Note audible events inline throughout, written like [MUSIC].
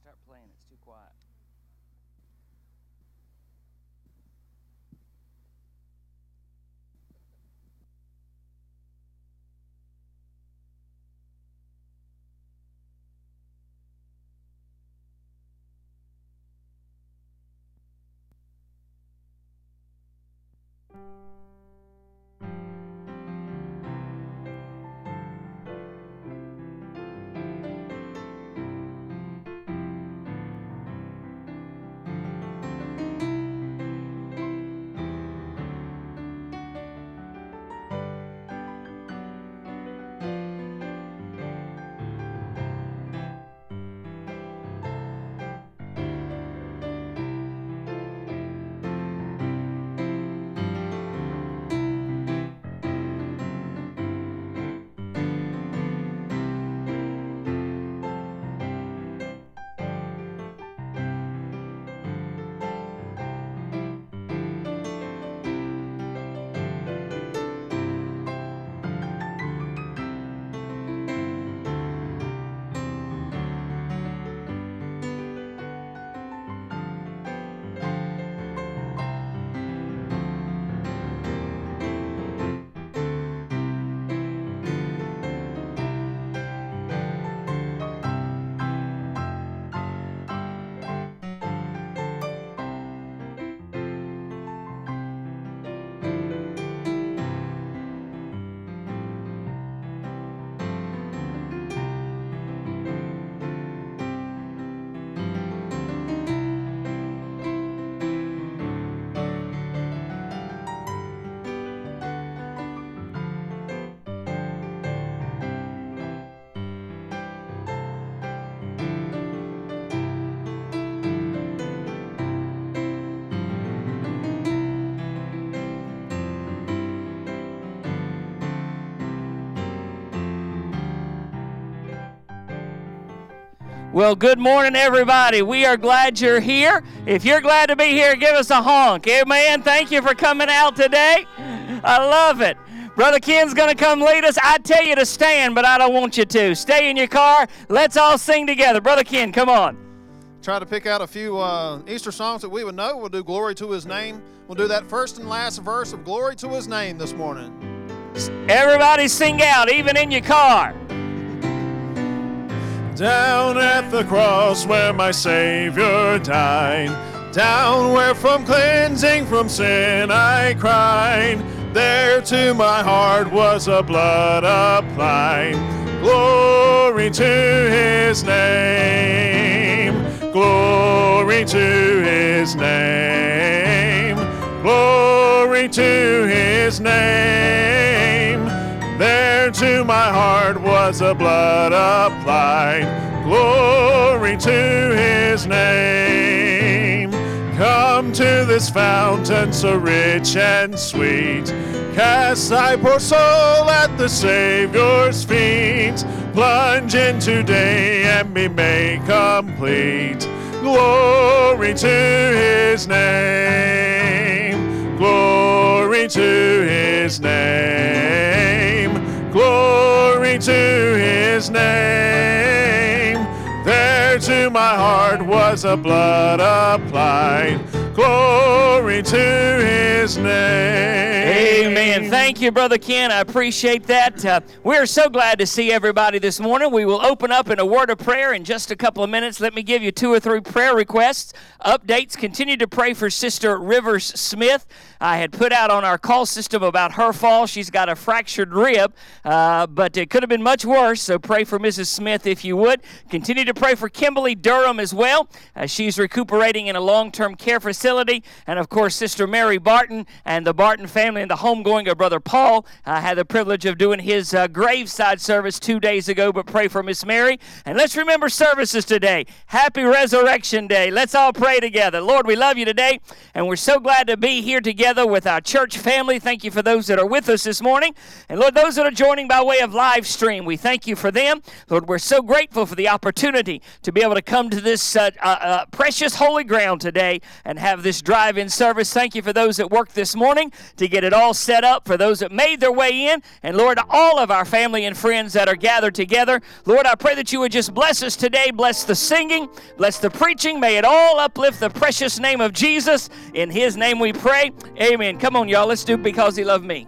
start playing. It's too quiet. Well, good morning, everybody. We are glad you're here. If you're glad to be here, give us a honk. Amen. Thank you for coming out today. I love it. Brother Ken's going to come lead us. I tell you to stand, but I don't want you to. Stay in your car. Let's all sing together. Brother Ken, come on. Try to pick out a few uh, Easter songs that we would know. We'll do Glory to His Name. We'll do that first and last verse of Glory to His Name this morning. Everybody sing out, even in your car. Down at the cross where my Savior died, down where from cleansing from sin I cried, there to my heart was a blood applied. Glory to his name, glory to his name, glory to his name. There to my heart was a blood applied. Glory to his name. Come to this fountain so rich and sweet. Cast thy poor soul at the Savior's feet. Plunge in today and be made complete. Glory to his name. Glory to his name. Glory to his name. There to my heart was a blood applied. Glory to his name. Amen. Thank you, Brother Ken. I appreciate that. Uh, we're so glad to see everybody this morning. We will open up in a word of prayer in just a couple of minutes. Let me give you two or three prayer requests, updates. Continue to pray for Sister Rivers Smith. I had put out on our call system about her fall. She's got a fractured rib, uh, but it could have been much worse. So pray for Mrs. Smith if you would. Continue to pray for Kimberly Durham as well. Uh, she's recuperating in a long term care facility. And of course, Sister Mary Barton and the Barton family and the homegoing of Brother Paul. I had the privilege of doing his uh, graveside service two days ago, but pray for Miss Mary. And let's remember services today. Happy Resurrection Day. Let's all pray together. Lord, we love you today, and we're so glad to be here together with our church family. Thank you for those that are with us this morning. And Lord, those that are joining by way of live stream, we thank you for them. Lord, we're so grateful for the opportunity to be able to come to this uh, uh, uh, precious holy ground today and have this drive in service. Thank you for those that worked this morning to get it all set up, for those that made their way in, and Lord, all of our family and friends that are gathered together. Lord, I pray that you would just bless us today, bless the singing, bless the preaching. May it all uplift the precious name of Jesus. In his name we pray. Amen. Come on, y'all. Let's do because he loved me.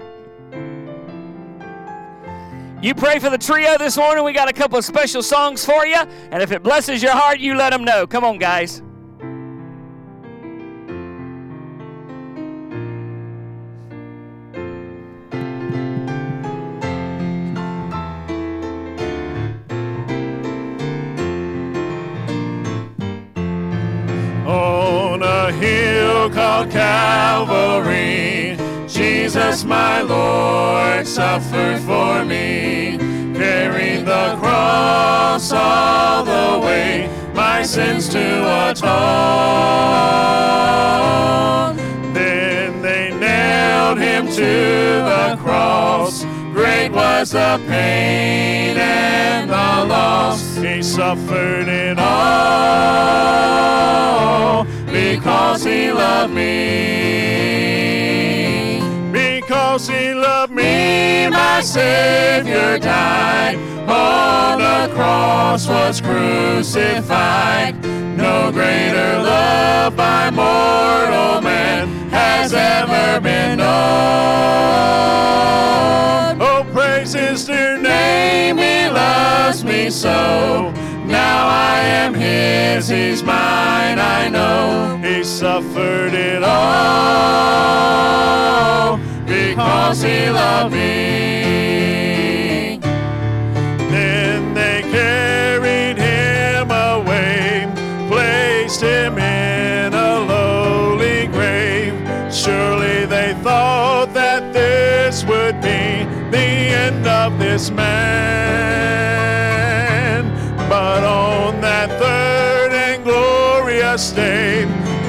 You pray for the trio this morning. We got a couple of special songs for you. And if it blesses your heart, you let them know. Come on, guys. Called Calvary, Jesus my Lord suffered for me, carried the cross all the way, my sins to atone. Then they nailed him to the cross, great was the pain and the loss. He suffered it all because he loved me. Because he loved me, my Savior died. On the cross was crucified. No greater love by mortal man has ever been known. Oh, praise his dear name, he loves me so. Now I am his, he's mine, I know. He suffered it all because he loved me. Then they carried him away, placed him in a lowly grave. Surely they thought that this would be the end of this man. But on that third and glorious day,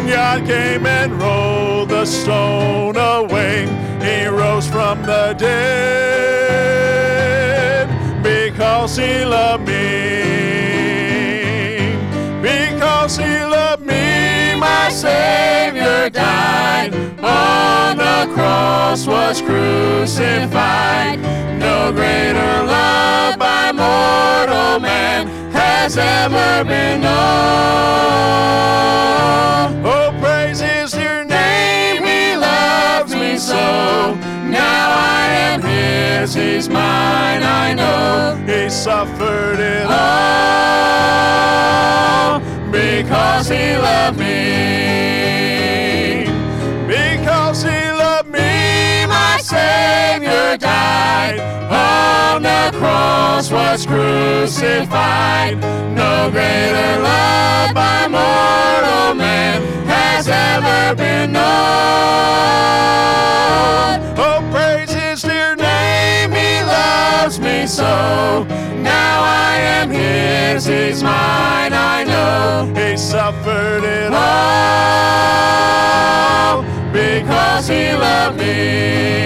God came and rolled the stone away. He rose from the dead because he loved me. Because he loved me, my Savior died. On the cross was crucified. No greater love by mortal man has ever been known. Oh, praise his dear name, he loves me so. Now I am his, he's mine, I know. He suffered it all because he loved me. Savior died. On the cross was crucified. No greater love by mortal man has ever been known. Oh, praise loves me so. Now I am his, he's mine, I know. He suffered it oh, all because he loved me.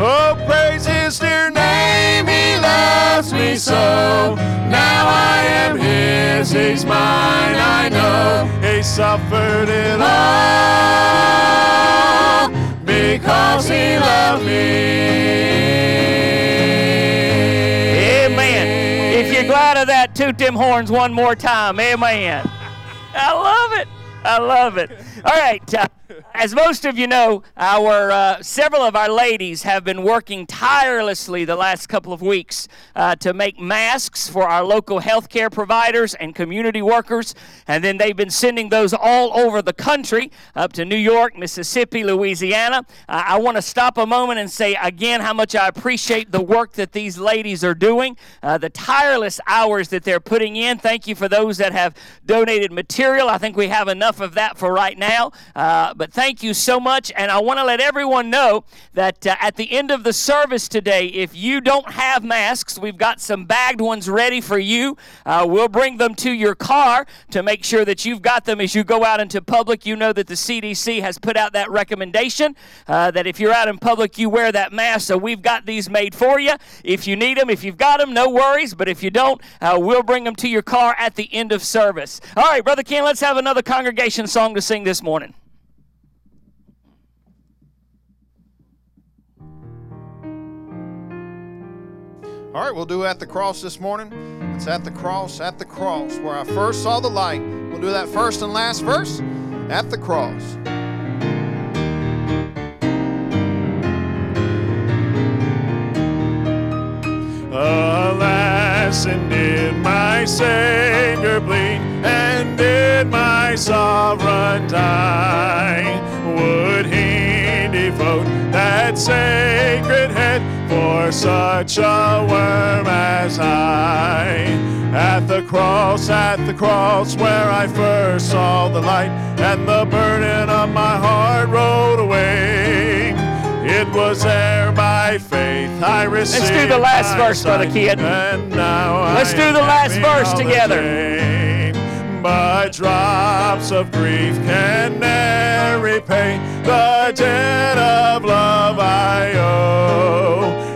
Oh, praise his dear name, he loves me so. Now I am his, he's mine, I know. He suffered it all toot them horns one more time. Amen. I love it. I love it. All right. Uh, [LAUGHS] As most of you know, our uh, several of our ladies have been working tirelessly the last couple of weeks uh, to make masks for our local healthcare providers and community workers, and then they've been sending those all over the country, up to New York, Mississippi, Louisiana. Uh, I want to stop a moment and say again how much I appreciate the work that these ladies are doing, uh, the tireless hours that they're putting in. Thank you for those that have donated material. I think we have enough of that for right now now. Uh, but thank you so much. And I want to let everyone know that uh, at the end of the service today, if you don't have masks, we've got some bagged ones ready for you. Uh, we'll bring them to your car to make sure that you've got them as you go out into public. You know that the CDC has put out that recommendation uh, that if you're out in public, you wear that mask. So we've got these made for you. If you need them, if you've got them, no worries. But if you don't, uh, we'll bring them to your car at the end of service. All right, Brother Ken, let's have another congregation song to sing this morning. All right, we'll do At the Cross this morning. It's At the Cross, At the Cross, where I first saw the light. We'll do that first and last verse At the Cross. Alas, and did my Savior bleed, and did my sovereign die? Would he devote that sacred head for such a worm as I? At the cross, at the cross, where I first saw the light, and the burden of my heart rolled away. It was there by faith I received. Let's do the last verse, Brother sight, Kid. And now Let's I do the last verse together. day. But drops of grief can ne'er repay the debt of love I owe.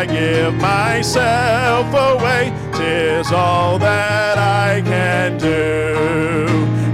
I give myself away. Tis all that I can do.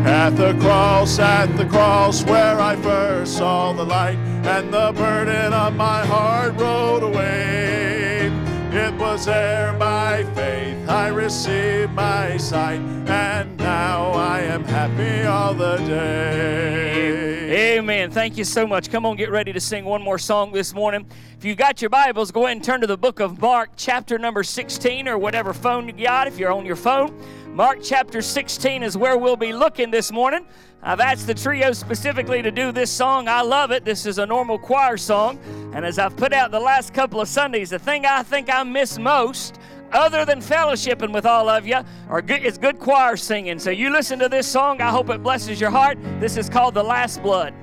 At the cross, at the cross, where I first saw the light, and the burden of my heart rolled away. It was there by faith I received my sight, and now I am happy all the day. Amen. Thank you so much. Come on, get ready to sing one more song this morning. If you've got your Bibles, go ahead and turn to the book of Mark, chapter number 16, or whatever phone you got, if you're on your phone. Mark chapter 16 is where we'll be looking this morning. I've asked the trio specifically to do this song. I love it. This is a normal choir song. And as I've put out the last couple of Sundays, the thing I think I miss most other than fellowshipping with all of you, or good, is good choir singing. So you listen to this song. I hope it blesses your heart. This is called The Last Blood.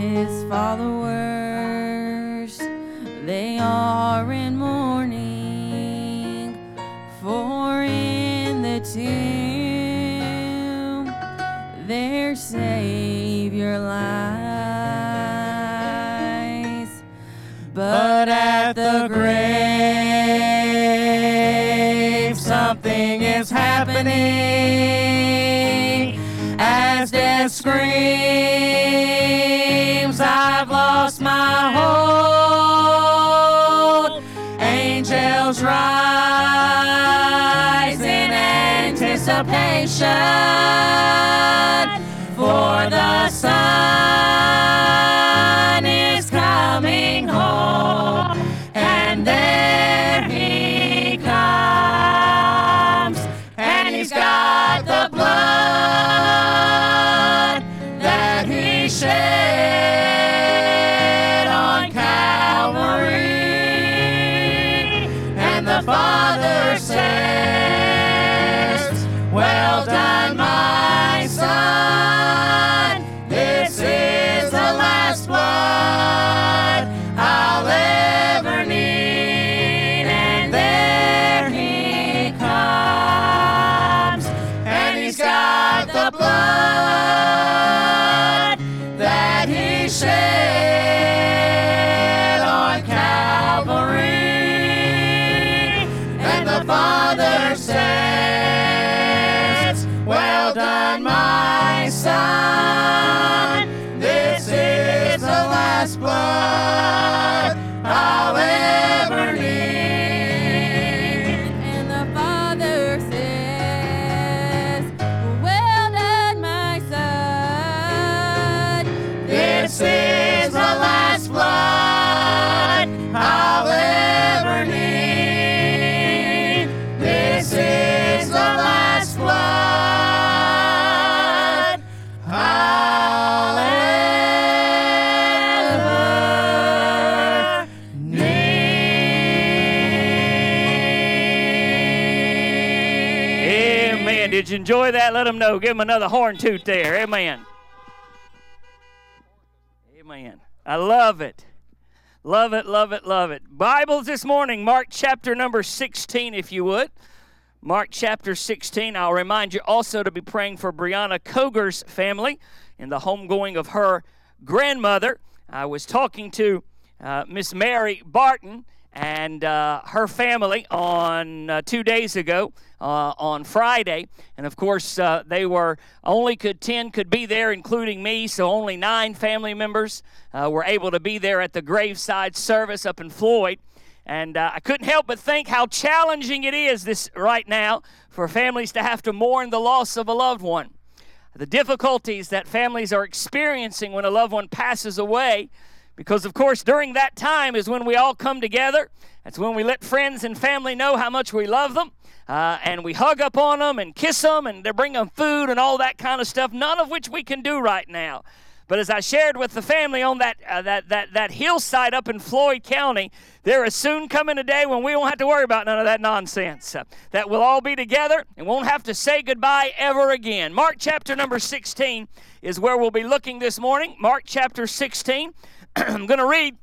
His followers, they are in mourning, for in the tomb. Their Savior lies. But at the grave, something is happening. As death screams, the sun is coming home, and there he comes, and he's got the blood that he shed on Calvary, and the Father says, Well done, my the blood. Enjoy that? Let them know. Give them another horn toot there. Amen. Amen. I love it. Love it, love it, love it. Bibles this morning, Mark chapter number 16, if you would. Mark chapter 16. I'll remind you also to be praying for Brianna Koger's family in the homegoing of her grandmother. I was talking to uh, Miss Mary Barton and uh, her family on uh, two days ago uh, on Friday. And of course, uh, they were only could 10 could be there, including me, so only nine family members uh, were able to be there at the graveside service up in Floyd. And uh, I couldn't help but think how challenging it is this right now for families to have to mourn the loss of a loved one. The difficulties that families are experiencing when a loved one passes away because, of course, during that time is when we all come together. That's when we let friends and family know how much we love them. Uh, and we hug up on them and kiss them and they bring them food and all that kind of stuff, none of which we can do right now. But as I shared with the family on that, uh, that, that, that hillside up in Floyd County, there is soon coming a day when we won't have to worry about none of that nonsense. Uh, that we'll all be together and won't have to say goodbye ever again. Mark chapter number 16 is where we'll be looking this morning. Mark chapter 16. [CLEARS THROAT] I'm going to read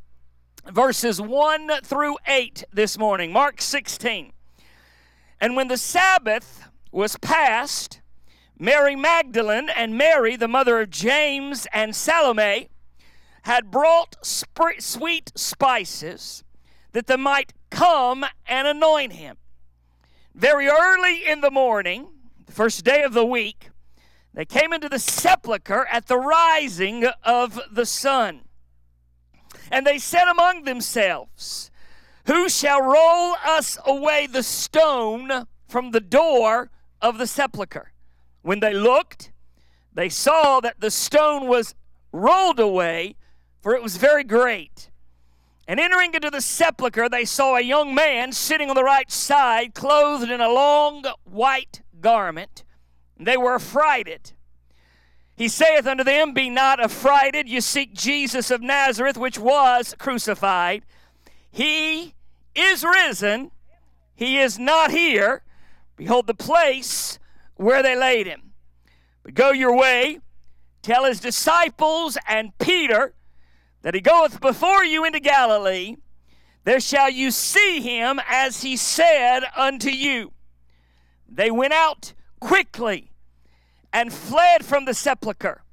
verses 1 through 8 this morning. Mark 16. And when the Sabbath was past, Mary Magdalene and Mary, the mother of James and Salome, had brought sp- sweet spices that they might come and anoint him. Very early in the morning, the first day of the week, they came into the sepulchre at the rising of the sun. And they said among themselves, Who shall roll us away the stone from the door of the sepulchre? When they looked, they saw that the stone was rolled away, for it was very great. And entering into the sepulchre, they saw a young man sitting on the right side, clothed in a long white garment. They were affrighted. He saith unto them, Be not affrighted, you seek Jesus of Nazareth, which was crucified. He is risen, he is not here. Behold the place where they laid him. But go your way, tell his disciples and Peter that he goeth before you into Galilee. There shall you see him as he said unto you. They went out quickly and fled from the sepulchre.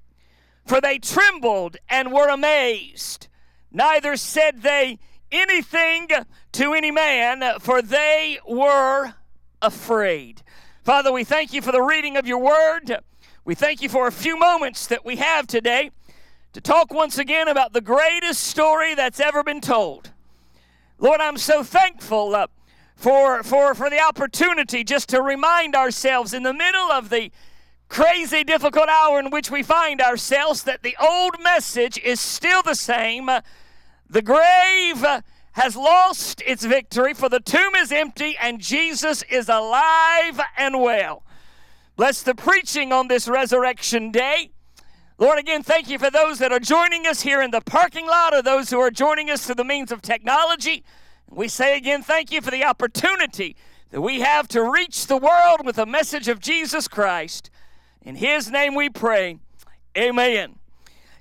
For they trembled and were amazed. Neither said they anything to any man, for they were afraid. Father, we thank you for the reading of your word. We thank you for a few moments that we have today to talk once again about the greatest story that's ever been told. Lord, I'm so thankful uh, for, for, for the opportunity just to remind ourselves in the middle of the crazy, difficult hour in which we find ourselves that the old message is still the same. The grave has lost its victory, for the tomb is empty and Jesus is alive and well. Bless the preaching on this resurrection day. Lord, again, thank you for those that are joining us here in the parking lot or those who are joining us through the means of technology. We say again, thank you for the opportunity that we have to reach the world with the message of Jesus Christ. In His name we pray. Amen.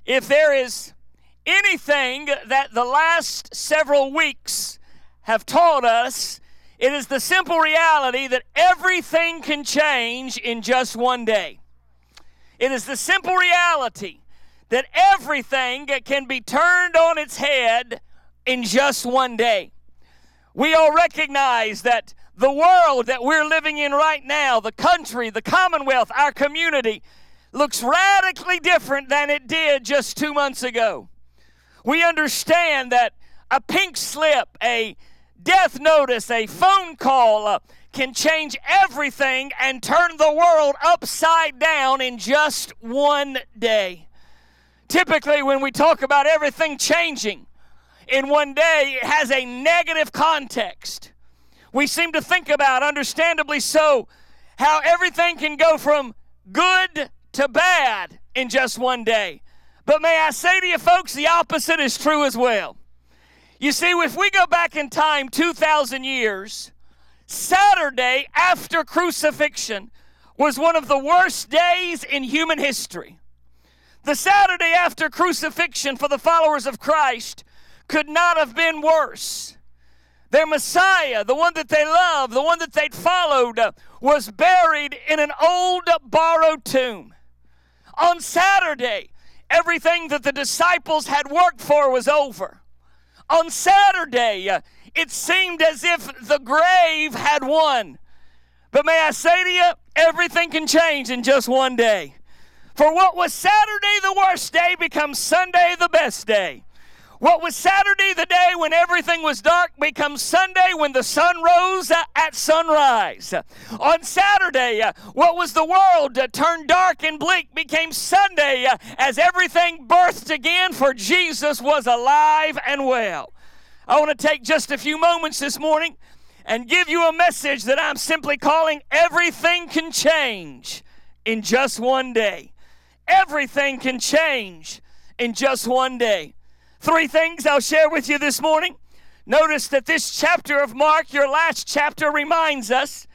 If there is anything that the last several weeks have taught us, it is the simple reality that everything can change in just one day. It is the simple reality that everything can be turned on its head in just one day. We all recognize that the world that we're living in right now, the country, the commonwealth, our community, looks radically different than it did just two months ago. We understand that a pink slip, a death notice, a phone call uh, can change everything and turn the world upside down in just one day. Typically, when we talk about everything changing in one day, it has a negative context we seem to think about, understandably so, how everything can go from good to bad in just one day. But may I say to you, folks, the opposite is true as well. You see, if we go back in time 2,000 years, Saturday after crucifixion was one of the worst days in human history. The Saturday after crucifixion for the followers of Christ could not have been worse. Their Messiah, the one that they loved, the one that they'd followed, was buried in an old borrowed tomb. On Saturday, everything that the disciples had worked for was over. On Saturday, it seemed as if the grave had won. But may I say to you, everything can change in just one day. For what was Saturday the worst day becomes Sunday the best day. What was Saturday, the day when everything was dark, becomes Sunday when the sun rose at sunrise. On Saturday, uh, what was the world turned dark and bleak became Sunday uh, as everything birthed again, for Jesus was alive and well. I want to take just a few moments this morning and give you a message that I'm simply calling Everything Can Change in Just One Day. Everything can change in just one day. Three things I'll share with you this morning. Notice that this chapter of Mark, your last chapter, reminds us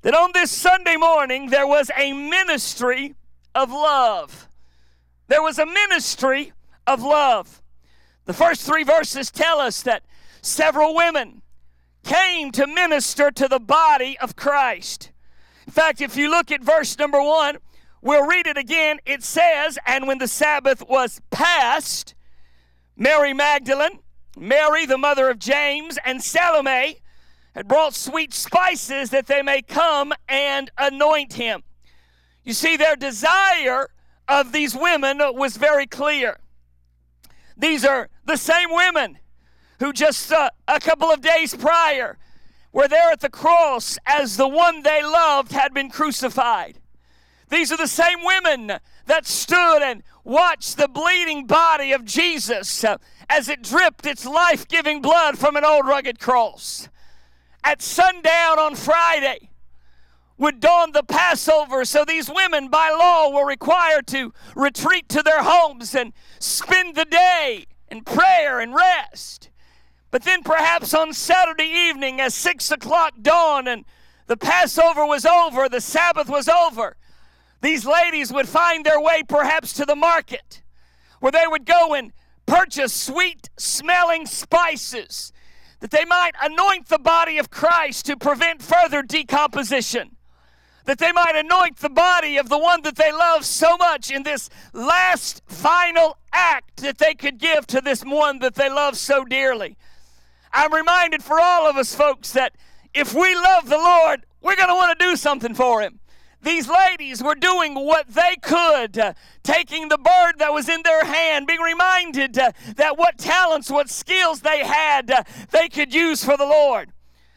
that on this Sunday morning there was a ministry of love. There was a ministry of love. The first three verses tell us that several women came to minister to the body of Christ. In fact, if you look at verse number one, we'll read it again. It says, And when the Sabbath was past, Mary Magdalene, Mary, the mother of James, and Salome had brought sweet spices that they may come and anoint him. You see, their desire of these women was very clear. These are the same women who just uh, a couple of days prior were there at the cross as the one they loved had been crucified. These are the same women that stood and watched the bleeding body of Jesus uh, as it dripped its life giving blood from an old rugged cross. At sundown on Friday would dawn the Passover, so these women by law were required to retreat to their homes and spend the day in prayer and rest. But then perhaps on Saturday evening, as six o'clock dawned and the Passover was over, the Sabbath was over, these ladies would find their way perhaps to the market where they would go and purchase sweet smelling spices that they might anoint the body of Christ to prevent further decomposition. That they might anoint the body of the one that they love so much in this last final act that they could give to this one that they love so dearly. I'm reminded for all of us folks that if we love the Lord, we're going to want to do something for Him. These ladies were doing what they could, uh, taking the bird that was in their hand, being reminded uh, that what talents, what skills they had, uh, they could use for the Lord.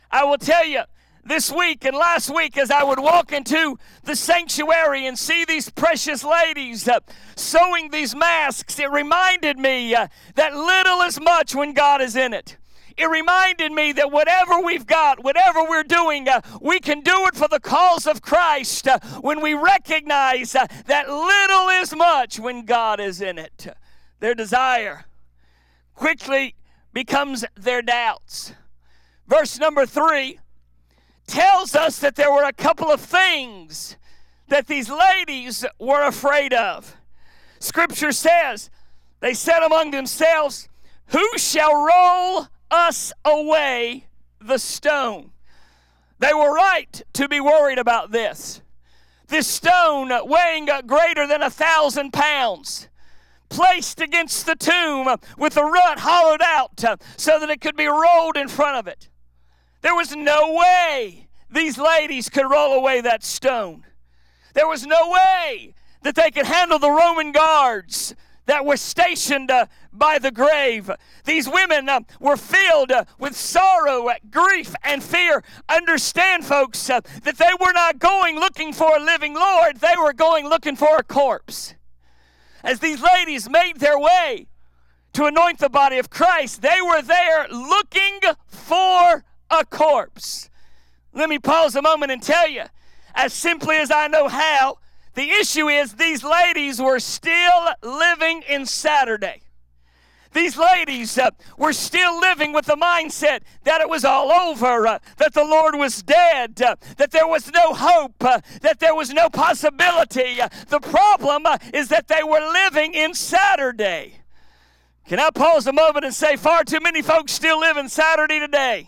I will tell you, this week and last week, as I would walk into the sanctuary and see these precious ladies uh, sewing these masks, it reminded me uh, that little is much when God is in it it reminded me that whatever we've got, whatever we're doing, uh, we can do it for the cause of Christ uh, when we recognize uh, that little is much when God is in it. Their desire quickly becomes their doubts. Verse number three tells us that there were a couple of things that these ladies were afraid of. Scripture says, they said among themselves, Who shall roll us away the stone. They were right to be worried about this. This stone weighing greater than a thousand pounds placed against the tomb with the rut hollowed out so that it could be rolled in front of it. There was no way these ladies could roll away that stone. There was no way that they could handle the Roman guards that were stationed uh, by the grave. These women uh, were filled uh, with sorrow, uh, grief, and fear. Understand, folks, uh, that they were not going looking for a living Lord, they were going looking for a corpse. As these ladies made their way to anoint the body of Christ, they were there looking for a corpse. Let me pause a moment and tell you, as simply as I know how, the issue is these ladies were still living in Saturday. These ladies uh, were still living with the mindset that it was all over, uh, that the Lord was dead, uh, that there was no hope, uh, that there was no possibility. Uh, the problem uh, is that they were living in Saturday. Can I pause a moment and say, far too many folks still live in Saturday today?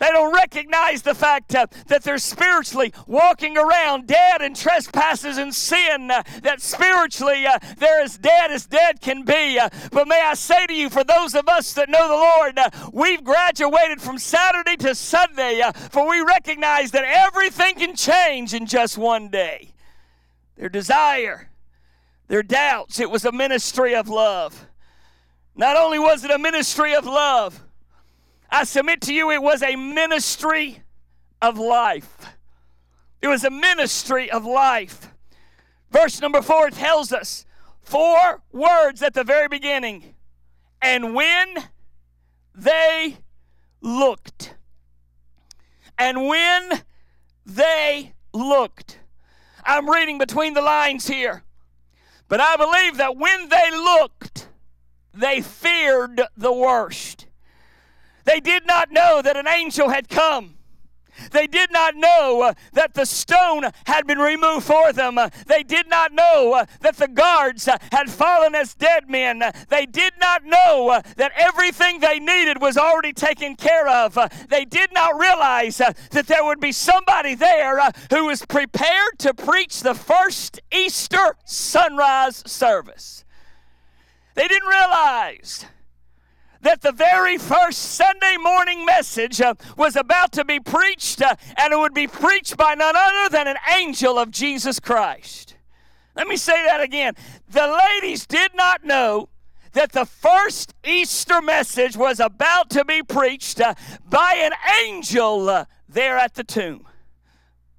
They don't recognize the fact uh, that they're spiritually walking around dead in trespasses and sin, uh, that spiritually uh, they're as dead as dead can be. Uh, but may I say to you, for those of us that know the Lord, uh, we've graduated from Saturday to Sunday, uh, for we recognize that everything can change in just one day. Their desire, their doubts, it was a ministry of love. Not only was it a ministry of love, I submit to you, it was a ministry of life. It was a ministry of life. Verse number four tells us four words at the very beginning. And when they looked, and when they looked, I'm reading between the lines here, but I believe that when they looked, they feared the worst. They did not know that an angel had come. They did not know uh, that the stone had been removed for them. Uh, they did not know uh, that the guards had fallen as dead men. They did not know that everything they needed was already taken care of. They did not realize that there would be somebody there who was prepared to preach the first Easter sunrise service. They didn't realize that the very first Sunday morning message uh, was about to be preached, uh, and it would be preached by none other than an angel of Jesus Christ. Let me say that again. The ladies did not know that the first Easter message was about to be preached uh, by an angel uh, there at the tomb.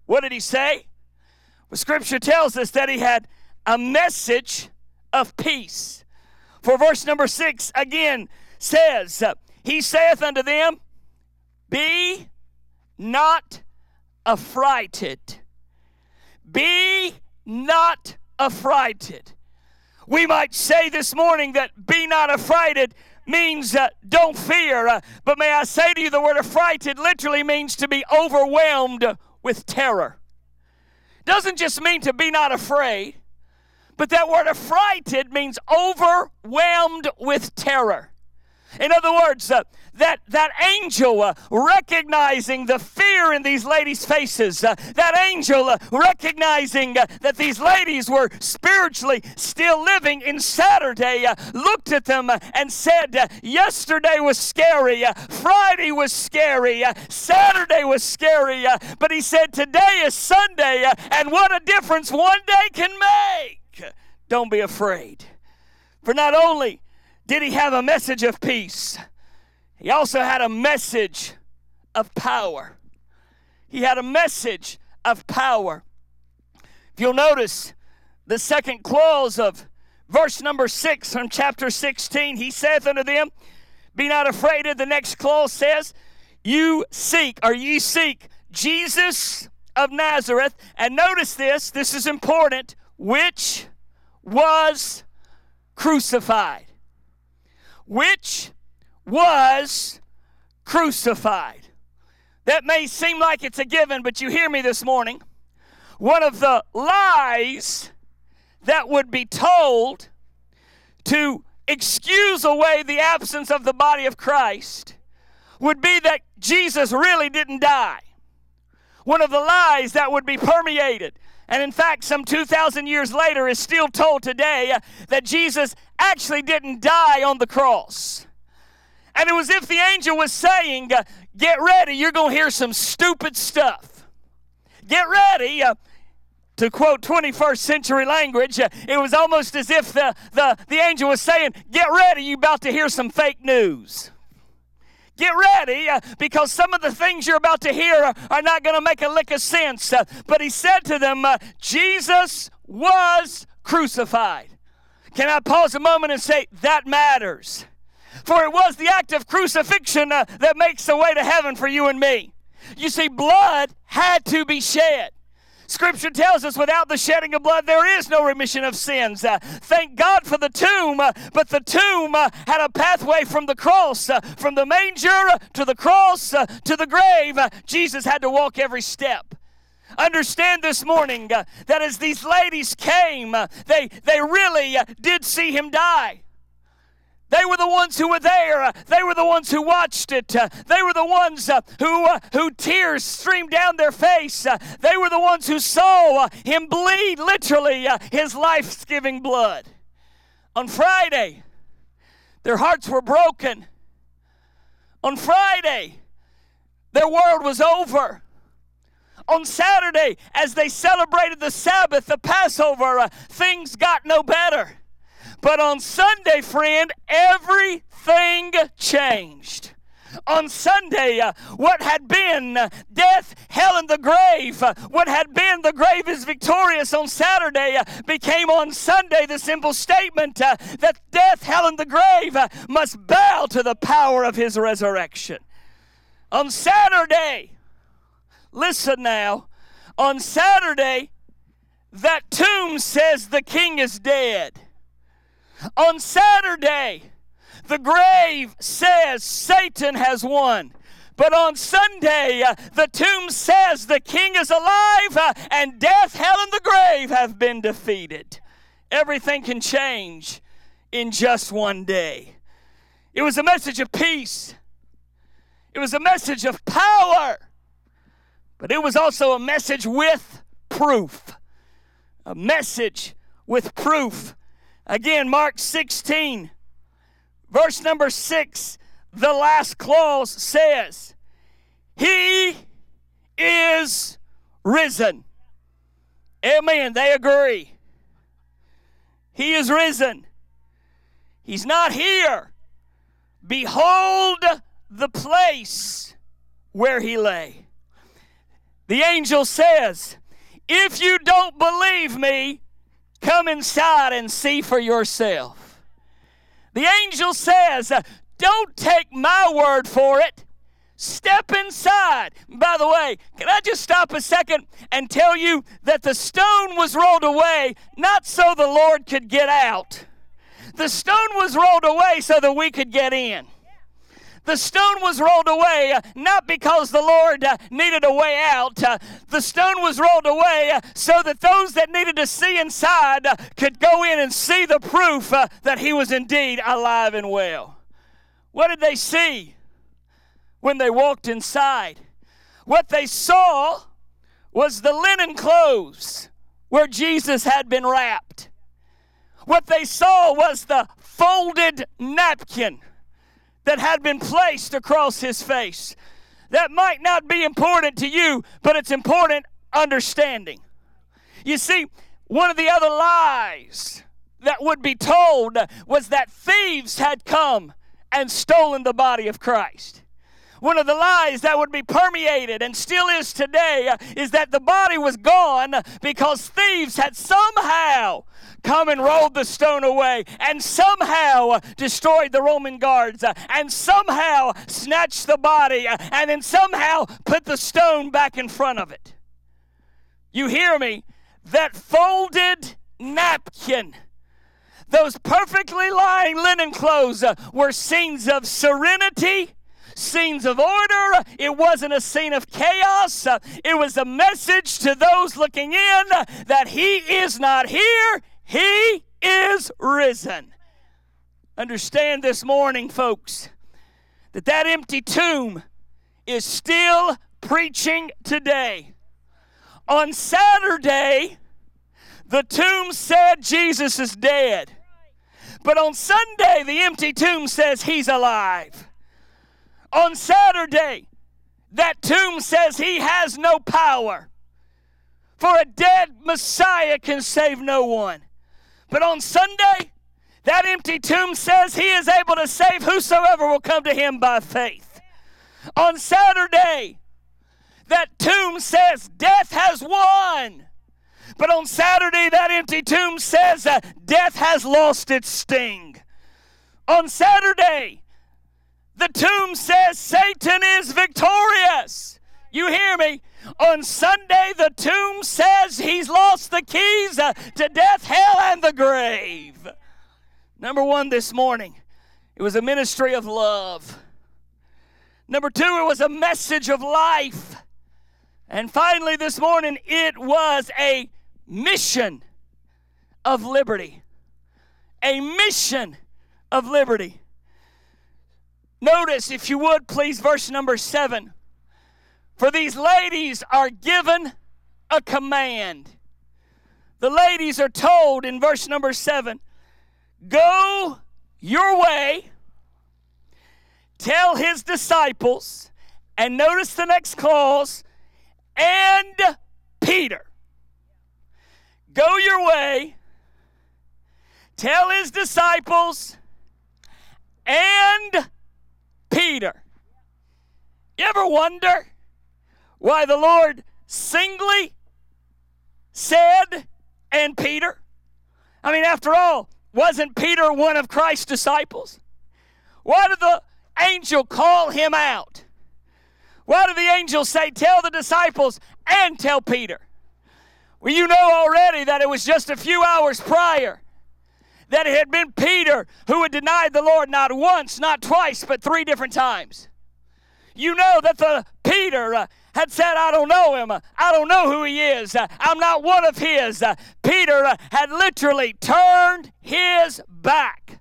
What did he say? Well, Scripture tells us that he had a message of peace. For verse number six, again, says, uh, He saith unto them, Be not affrighted. Be not affrighted. We might say this morning that be not affrighted means uh, don't fear. Uh, but may I say to you, the word affrighted literally means to be overwhelmed with terror. Doesn't just mean to be not afraid, but that word affrighted means overwhelmed with terror. In other words, uh, that, that angel uh, recognizing the fear in these ladies' faces, uh, that angel uh, recognizing uh, that these ladies were spiritually still living in Saturday, uh, looked at them and said, Yesterday was scary, Friday was scary, Saturday was scary, but he said, Today is Sunday, and what a difference one day can make. Don't be afraid. For not only did he have a message of peace, he also had a message of power. He had a message of power. If you'll notice the second clause of verse number six from chapter 16, he saith unto them, Be not afraid. Of the next clause says, You seek, or ye seek Jesus of Nazareth. And notice this, this is important, which was crucified which was crucified. That may seem like it's a given, but you hear me this morning. One of the lies that would be told to excuse away the absence of the body of Christ would be that Jesus really didn't die. One of the lies that would be permeated and in fact, some 2,000 years later, is still told today uh, that Jesus actually didn't die on the cross. And it was if the angel was saying, uh, Get ready, you're going to hear some stupid stuff. Get ready. Uh, to quote 21st century language, uh, it was almost as if the, the, the angel was saying, Get ready, you're about to hear some fake news. Get ready uh, because some of the things you're about to hear are, are not going to make a lick of sense. But he said to them, Jesus was crucified. Can I pause a moment and say, that matters? For it was the act of crucifixion uh, that makes the way to heaven for you and me. You see, blood had to be shed. Scripture tells us without the shedding of blood, there is no remission of sins. Uh, thank God for the tomb, uh, but the tomb uh, had a pathway from the cross, uh, from the manger to the cross uh, to the grave. Uh, Jesus had to walk every step. Understand this morning uh, that as these ladies came, uh, they, they really uh, did see him die. They were the ones who were there. They were the ones who watched it. They were the ones uh, who, uh, who tears streamed down their face. Uh, they were the ones who saw him bleed, literally, his life giving blood. On Friday, their hearts were broken. On Friday, their world was over. On Saturday, as they celebrated the Sabbath, the Passover, things got no better. But on Sunday, friend, everything changed. On Sunday, uh, what had been uh, death, hell, and the grave, uh, what had been the grave is victorious on Saturday, uh, became on Sunday the simple statement uh, that death, hell, and the grave uh, must bow to the power of his resurrection. On Saturday, listen now, on Saturday, that tomb says the king is dead. On Saturday, the grave says Satan has won. But on Sunday, uh, the tomb says the king is alive uh, and death, hell, and the grave have been defeated. Everything can change in just one day. It was a message of peace, it was a message of power, but it was also a message with proof. A message with proof. Again, Mark 16, verse number 6, the last clause says, He is risen. Amen. They agree. He is risen. He's not here. Behold the place where he lay. The angel says, If you don't believe me, Come inside and see for yourself. The angel says, Don't take my word for it. Step inside. By the way, can I just stop a second and tell you that the stone was rolled away not so the Lord could get out, the stone was rolled away so that we could get in. The stone was rolled away not because the Lord uh, needed a way out. Uh, the stone was rolled away uh, so that those that needed to see inside could go in and see the proof that He was indeed alive and well. What did they see when they walked inside? What they saw was the linen clothes where Jesus had been wrapped. What they saw was the folded napkin that had been placed across his face. That might not be important to you, but it's important understanding. You see, one of the other lies that would be told was that thieves had come and stolen the body of Christ. One of the lies that would be permeated and still is today is that the body was gone because thieves had somehow come and rolled the stone away and somehow destroyed the Roman guards and somehow snatched the body and then somehow put the stone back in front of it. You hear me? That folded napkin those perfectly lying linen clothes were scenes of serenity, scenes of order. It wasn't a scene of chaos. It was a message to those looking in that He is not here, he is risen. Understand this morning, folks, that that empty tomb is still preaching today. On Saturday, the tomb said Jesus is dead. But on Sunday, the empty tomb says he's alive. On Saturday, that tomb says he has no power. For a dead Messiah can save no one. But on Sunday, that empty tomb says he is able to save whosoever will come to him by faith. On Saturday, that tomb says death has won. But on Saturday, that empty tomb says that death has lost its sting. On Saturday, the tomb says Satan is victorious. You hear me? On Sunday, the tomb says he's lost the keys to death, hell, and the grave. Number one this morning, it was a ministry of love. Number two, it was a message of life. And finally, this morning, it was a mission of liberty. A mission of liberty. Notice, if you would, please, verse number seven. For these ladies are given a command. The ladies are told in verse number seven go your way, tell his disciples, and notice the next clause, and Peter. Go your way, tell his disciples, and Peter. You ever wonder why the Lord singly said, and Peter? I mean, after all, wasn't Peter one of Christ's disciples? Why did the angel call him out? Why did the angel say, Tell the disciples and tell Peter? Well, you know already that it was just a few hours prior that it had been Peter who had denied the Lord not once, not twice, but three different times. You know that the Peter uh, had said, I don't know him. I don't know who he is. I'm not one of his. Peter had literally turned his back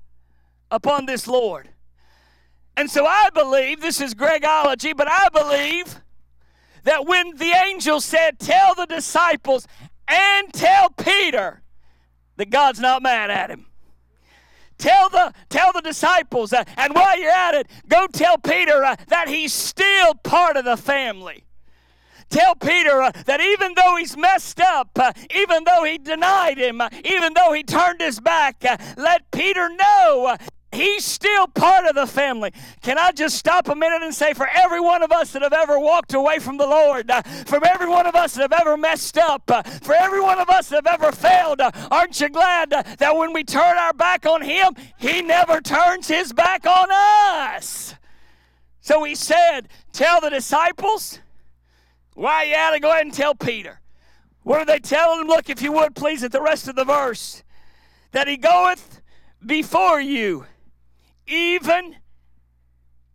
upon this Lord. And so I believe, this is Gregology, but I believe that when the angel said, Tell the disciples and tell Peter that God's not mad at him. Tell the tell the disciples, uh, and while you're at it, go tell Peter uh, that he's still part of the family. Tell Peter uh, that even though he's messed up, uh, even though he denied him, uh, even though he turned his back, let Peter know He's still part of the family. Can I just stop a minute and say, for every one of us that have ever walked away from the Lord, uh, from every one of us that have ever messed up, for every one of us that have ever failed, aren't you glad that when we turn our back on Him, He never turns His back on us? So He said, Tell the disciples, why ought to go ahead and tell Peter. What are they telling him? Look, if you would, please, at the rest of the verse. That he goeth before you even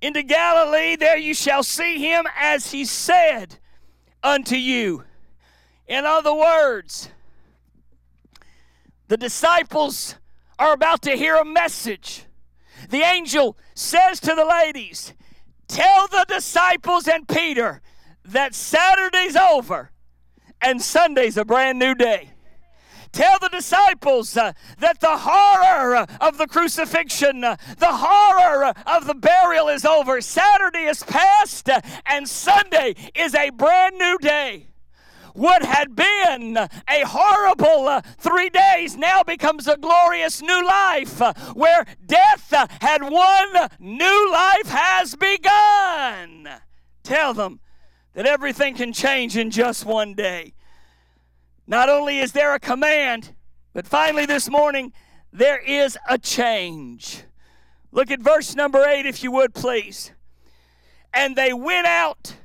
into Galilee, there you shall see him as he said unto you. In other words, the disciples are about to hear a message. The angel says to the ladies, Tell the disciples and Peter that Saturday's over and Sunday's a brand new day. Tell the disciples uh, that the horror of the crucifixion, uh, the horror of the burial is over. Saturday is past, uh, and Sunday is a brand new day. What had been a horrible uh, three days now becomes a glorious new life uh, where death uh, had won, new life has begun. Tell them that everything can change in just one day. Not only is there a command, but finally this morning, there is a change. Look at verse number eight, if you would, please. And they went out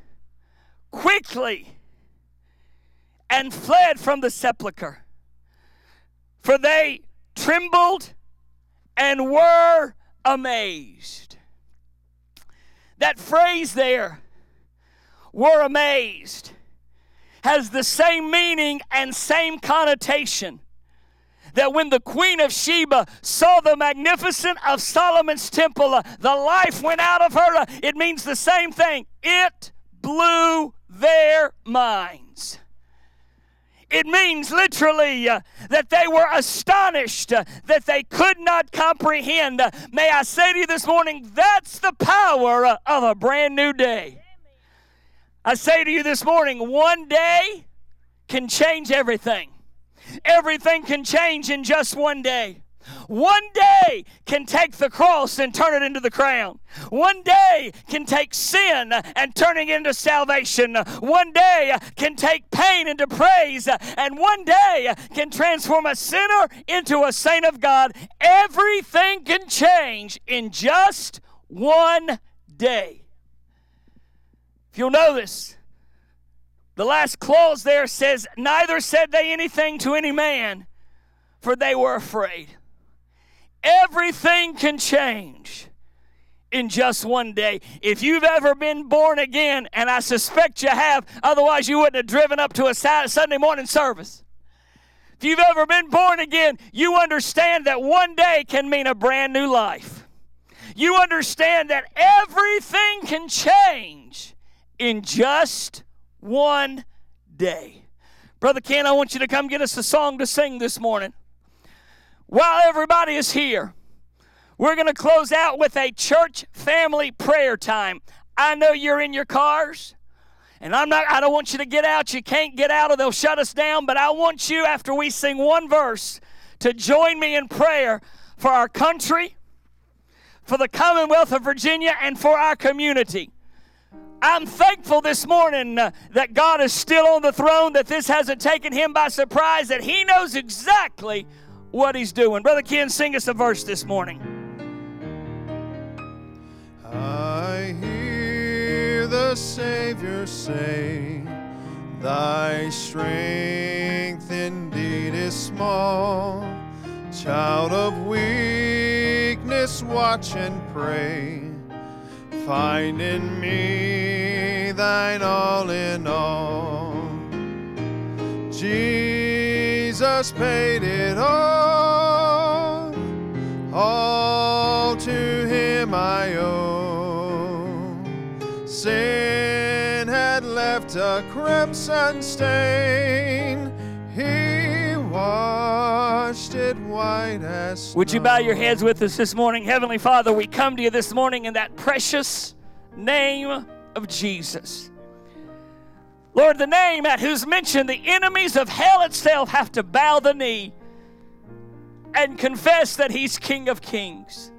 quickly and fled from the sepulchre, for they trembled and were amazed. That phrase there, were amazed has the same meaning and same connotation. That when the Queen of Sheba saw the magnificence of Solomon's temple, uh, the life went out of her. Uh, it means the same thing. It blew their minds. It means literally uh, that they were astonished, uh, that they could not comprehend. Uh, may I say to you this morning, that's the power of a brand new day. I say to you this morning, one day can change everything. Everything can change in just one day. One day can take the cross and turn it into the crown. One day can take sin and turn it into salvation. One day can take pain into praise. And one day can transform a sinner into a saint of God. Everything can change in just one day. If you'll notice, The last clause there says, Neither said they anything to any man, for they were afraid. Everything can change in just one day. If you've ever been born again, and I suspect you have, otherwise you wouldn't have driven up to a Sunday morning service. If you've ever been born again, you understand that one day can mean a brand new life. You understand that everything can change in just one day. Brother Ken, I want you to come get us a song to sing this morning. While everybody is here, we're going to close out with a church family prayer time. I know you're in your cars. And I'm not I don't want you to get out. You can't get out or they'll shut us down, but I want you after we sing one verse to join me in prayer for our country, for the Commonwealth of Virginia and for our community. I'm thankful this morning uh, that God is still on the throne, that this hasn't taken him by surprise, that he knows exactly what he's doing. Brother Ken, sing us a verse this morning. I hear the Savior say, Thy strength indeed is small. Child of weakness, watch and pray. Find in me thine all in all. Jesus paid it all. All to him I owe. Sin had left a crimson stain. He washed it white as snow. Would you bow your heads with us this morning? Heavenly Father, we come to you this morning in that precious name of Jesus. Lord, the name at whose mention the enemies of hell itself have to bow the knee and confess that He's King of Kings.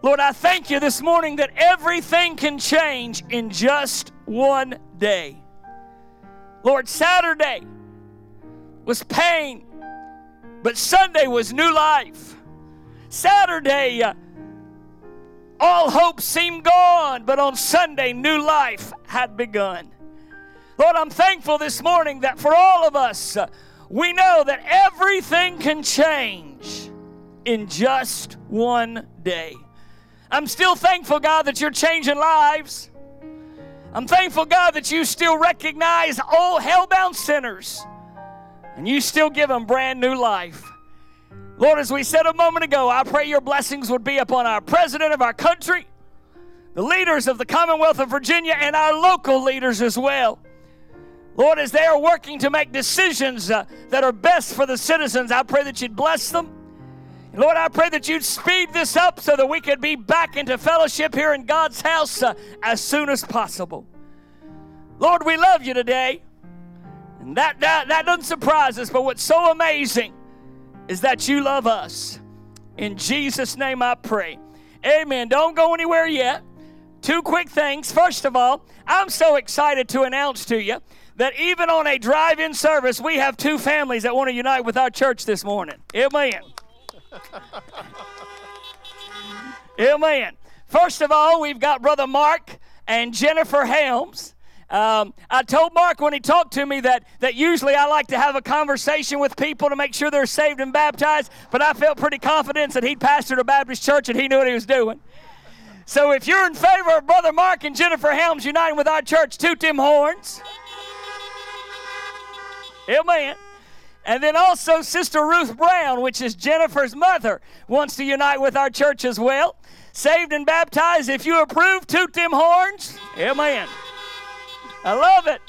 Lord, I thank you this morning that everything can change in just one day. Lord, Saturday was pain, but Sunday was new life. Saturday, uh, all hope seemed gone, but on Sunday, new life had begun. Lord, I'm thankful this morning that for all of us, uh, we know that everything can change in just one day. I'm still thankful, God, that you're changing lives. I'm thankful, God, that you still recognize all hell-bound sinners and you still give them brand new life. Lord, as we said a moment ago, I pray your blessings would be upon our president of our country, the leaders of the Commonwealth of Virginia, and our local leaders as well. Lord, as they are working to make decisions uh, that are best for the citizens, I pray that you'd bless them. And Lord, I pray that you'd speed this up so that we could be back into fellowship here in God's house uh, as soon as possible. Lord, we love you today. And that, that, that doesn't surprise us, but what's so amazing is that you love us. In Jesus' name I pray. Amen. Don't go anywhere yet. Two quick things. First of all, I'm so excited to announce to you that even on a drive in service, we have two families that want to unite with our church this morning. Amen. Amen. First of all, we've got Brother Mark and Jennifer Helms. Um, I told Mark when he talked to me that, that usually I like to have a conversation with people to make sure they're saved and baptized, but I felt pretty confident that he'd pastored a Baptist church and he knew what he was doing. So if you're in favor of Brother Mark and Jennifer Helms uniting with our church, toot them horns. Amen. And then also Sister Ruth Brown, which is Jennifer's mother, wants to unite with our church as well. Saved and baptized. If you approve, toot them horns. Amen. I love it.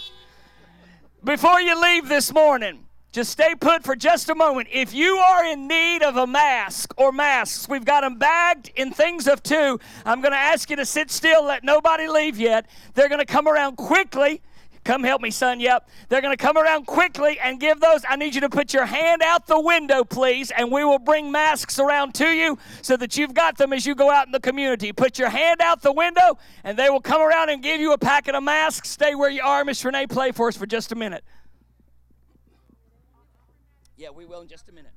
Before you leave this morning, just stay put for just a moment. If you are in need of a mask or masks, we've got them bagged in things of two. I'm going to ask you to sit still, let nobody leave yet. They're going to come around quickly Come help me, son. Yep. They're going to come around quickly and give those. I need you to put your hand out the window, please, and we will bring masks around to you so that you've got them as you go out in the community. Put your hand out the window, and they will come around and give you a packet of masks. Stay where you are. Miss Renee, play for us for just a minute. Yeah, we will in just a minute.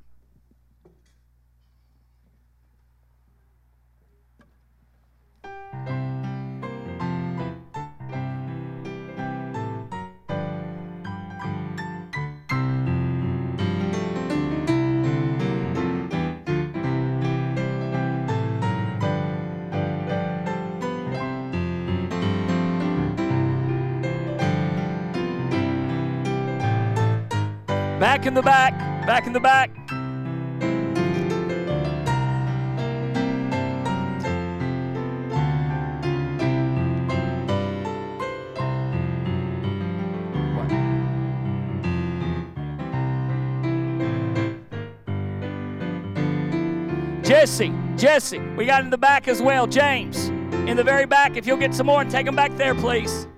Back in the back, back in the back. Jesse, Jesse, we got in the back as well. James, in the very back. If you'll get some more and take them back there, please.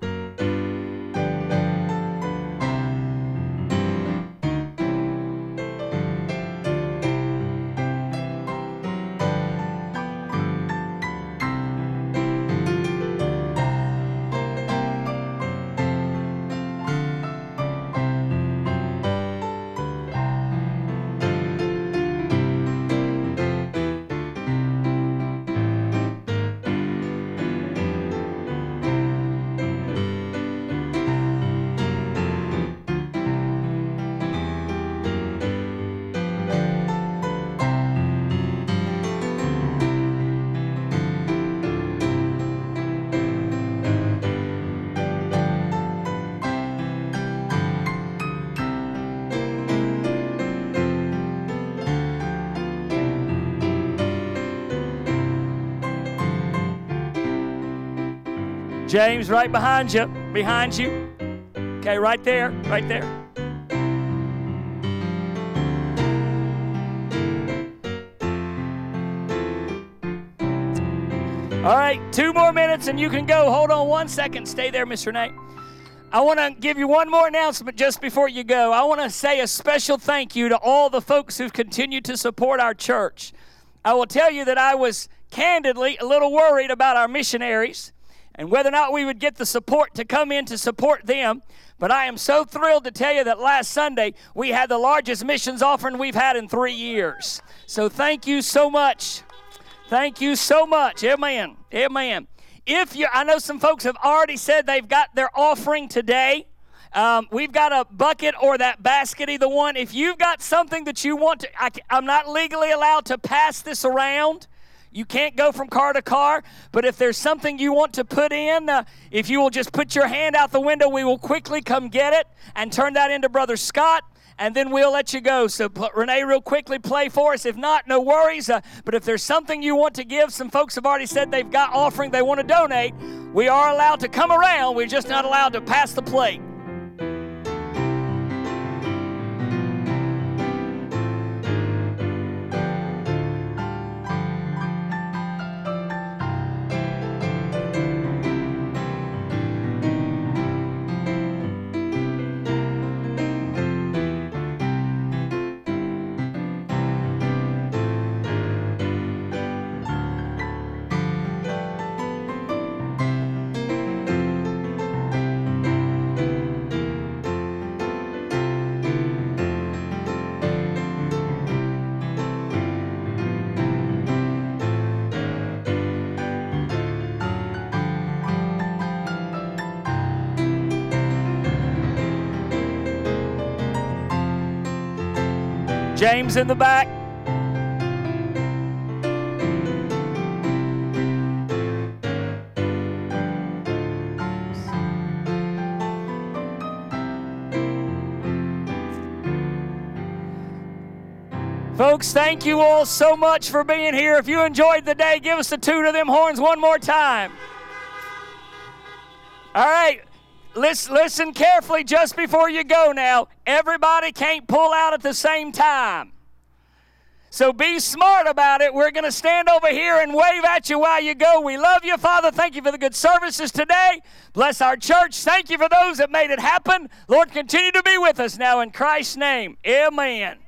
James, right behind you. Behind you. Okay, right there. Right there. All right, two more minutes and you can go. Hold on one second. Stay there, Mr. Nate. I want to give you one more announcement just before you go. I want to say a special thank you to all the folks who've continued to support our church. I will tell you that I was candidly a little worried about our missionaries and whether or not we would get the support to come in to support them. But I am so thrilled to tell you that last Sunday we had the largest missions offering we've had in three years. So thank you so much. Thank you so much. Amen. Amen. If you, I know some folks have already said they've got their offering today. Um, we've got a bucket or that basket, either one. If you've got something that you want to, I, I'm not legally allowed to pass this around. You can't go from car to car, but if there's something you want to put in, uh, if you will just put your hand out the window, we will quickly come get it and turn that into Brother Scott, and then we'll let you go. So, Renee, real quickly play for us. If not, no worries. Uh, but if there's something you want to give, some folks have already said they've got offering they want to donate. We are allowed to come around, we're just not allowed to pass the plate. James in the back. Folks, thank you all so much for being here. If you enjoyed the day, give us a toot of them horns one more time. All right, listen carefully just before you go now. Everybody can't pull out at the same time. So be smart about it. We're going to stand over here and wave at you while you go. We love you, Father. Thank you for the good services today. Bless our church. Thank you for those that made it happen. Lord, continue to be with us now in Christ's name. Amen.